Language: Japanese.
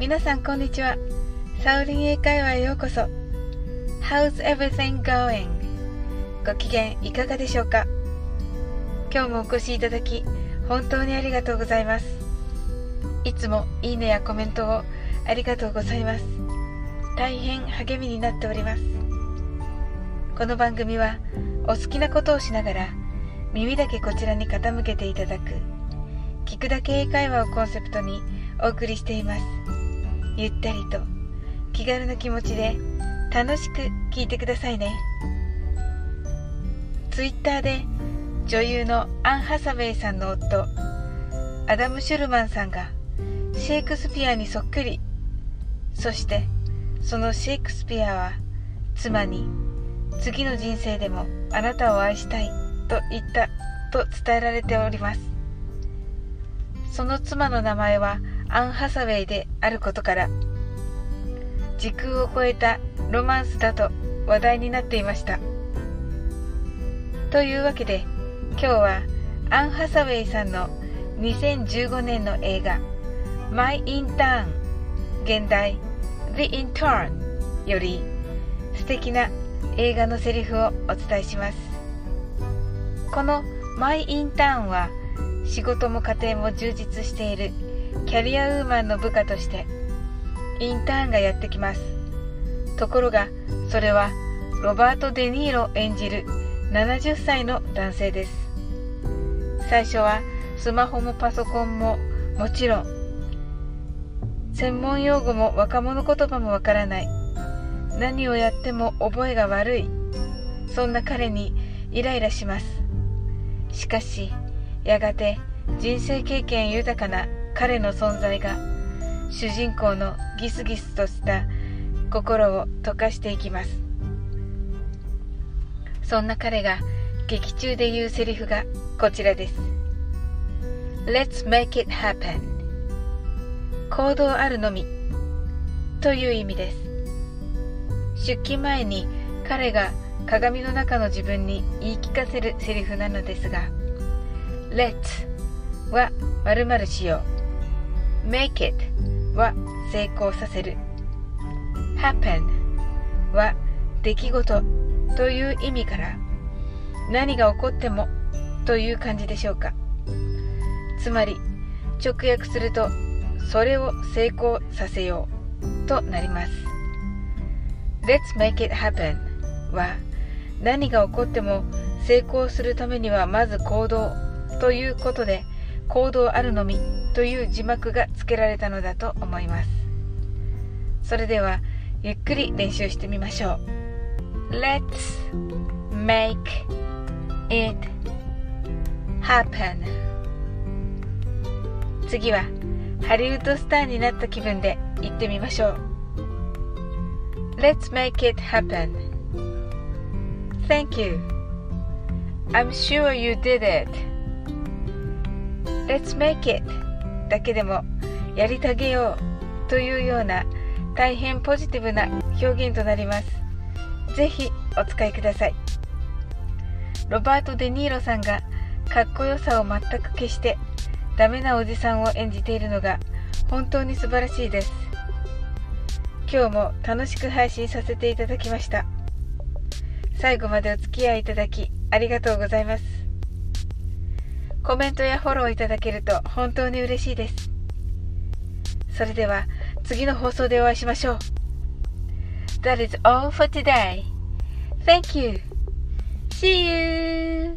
皆さんこんにちは。サウリン英会話へようこそ。How's everything going? ご機嫌いかがでしょうか？今日もお越しいただき本当にありがとうございます。いつもいいねやコメントをありがとうございます。大変励みになっております。この番組はお好きなことをしながら耳だけこちらに傾けていただく聞くだけ英会話をコンセプトにお送りしています。ゆったりと気軽な気持ちで楽しく聞いてくださいね。ツイッターで女優のアン・ハサウェイさんの夫アダム・シュルマンさんがシェイクスピアにそっくり。そしてそのシェイクスピアは妻に次の人生でもあなたを愛したいと言ったと伝えられております。その妻の名前はアン・ハサウェイであることから時空を超えたロマンスだと話題になっていました。というわけで今日はアン・ハサウェイさんの2015年の映画「My Intern」現代「The Intern」より素敵な映画のセリフをお伝えします。この「マイ・インターン」は仕事も家庭も充実しているキャリアウーマンの部下としてインターンがやってきます。ところがそれはロバート・デ・ニーロ演じる70歳の男性です。最初はスマホもパソコンももちろん専門用語も若者言葉もわからない。何をやっても覚えが悪い。そんな彼にイライラします。しかしやがて人生経験豊かな彼の存在が主人公のギスギスとした心を溶かしていきます。そんな彼が劇中で言うセリフがこちらです。Let's make it happen 行動あるのみ。という意味です。出勤前に彼が鏡の中の自分に言い聞かせるセリフなのですが Let's は〇〇しよう。Make it は成功させる。Happen は出来事という意味から何が起こってもという感じでしょうか。つまり直訳するとそれを成功させようとなります。Let's make it happen は何が起こっても成功するためにはまず行動ということで行動あるのみという字幕が付けられたのだと思いますそれではゆっくり練習してみましょう Let's make it happen 次はハリウッドスターになった気分で言ってみましょう Let's make it happen Thank you I'm sure you did it Let's make it だけでもやりたげようというような大変ポジティブな表現となります。ぜひお使いください。ロバート・デ・ニーロさんがかっこよさを全く消してダメなおじさんを演じているのが本当に素晴らしいです。今日も楽しく配信させていただきました。最後までお付き合いいただきありがとうございます。コメントやフォローいただけると本当に嬉しいです。それでは次の放送でお会いしましょう。That is all for today. Thank you. See you.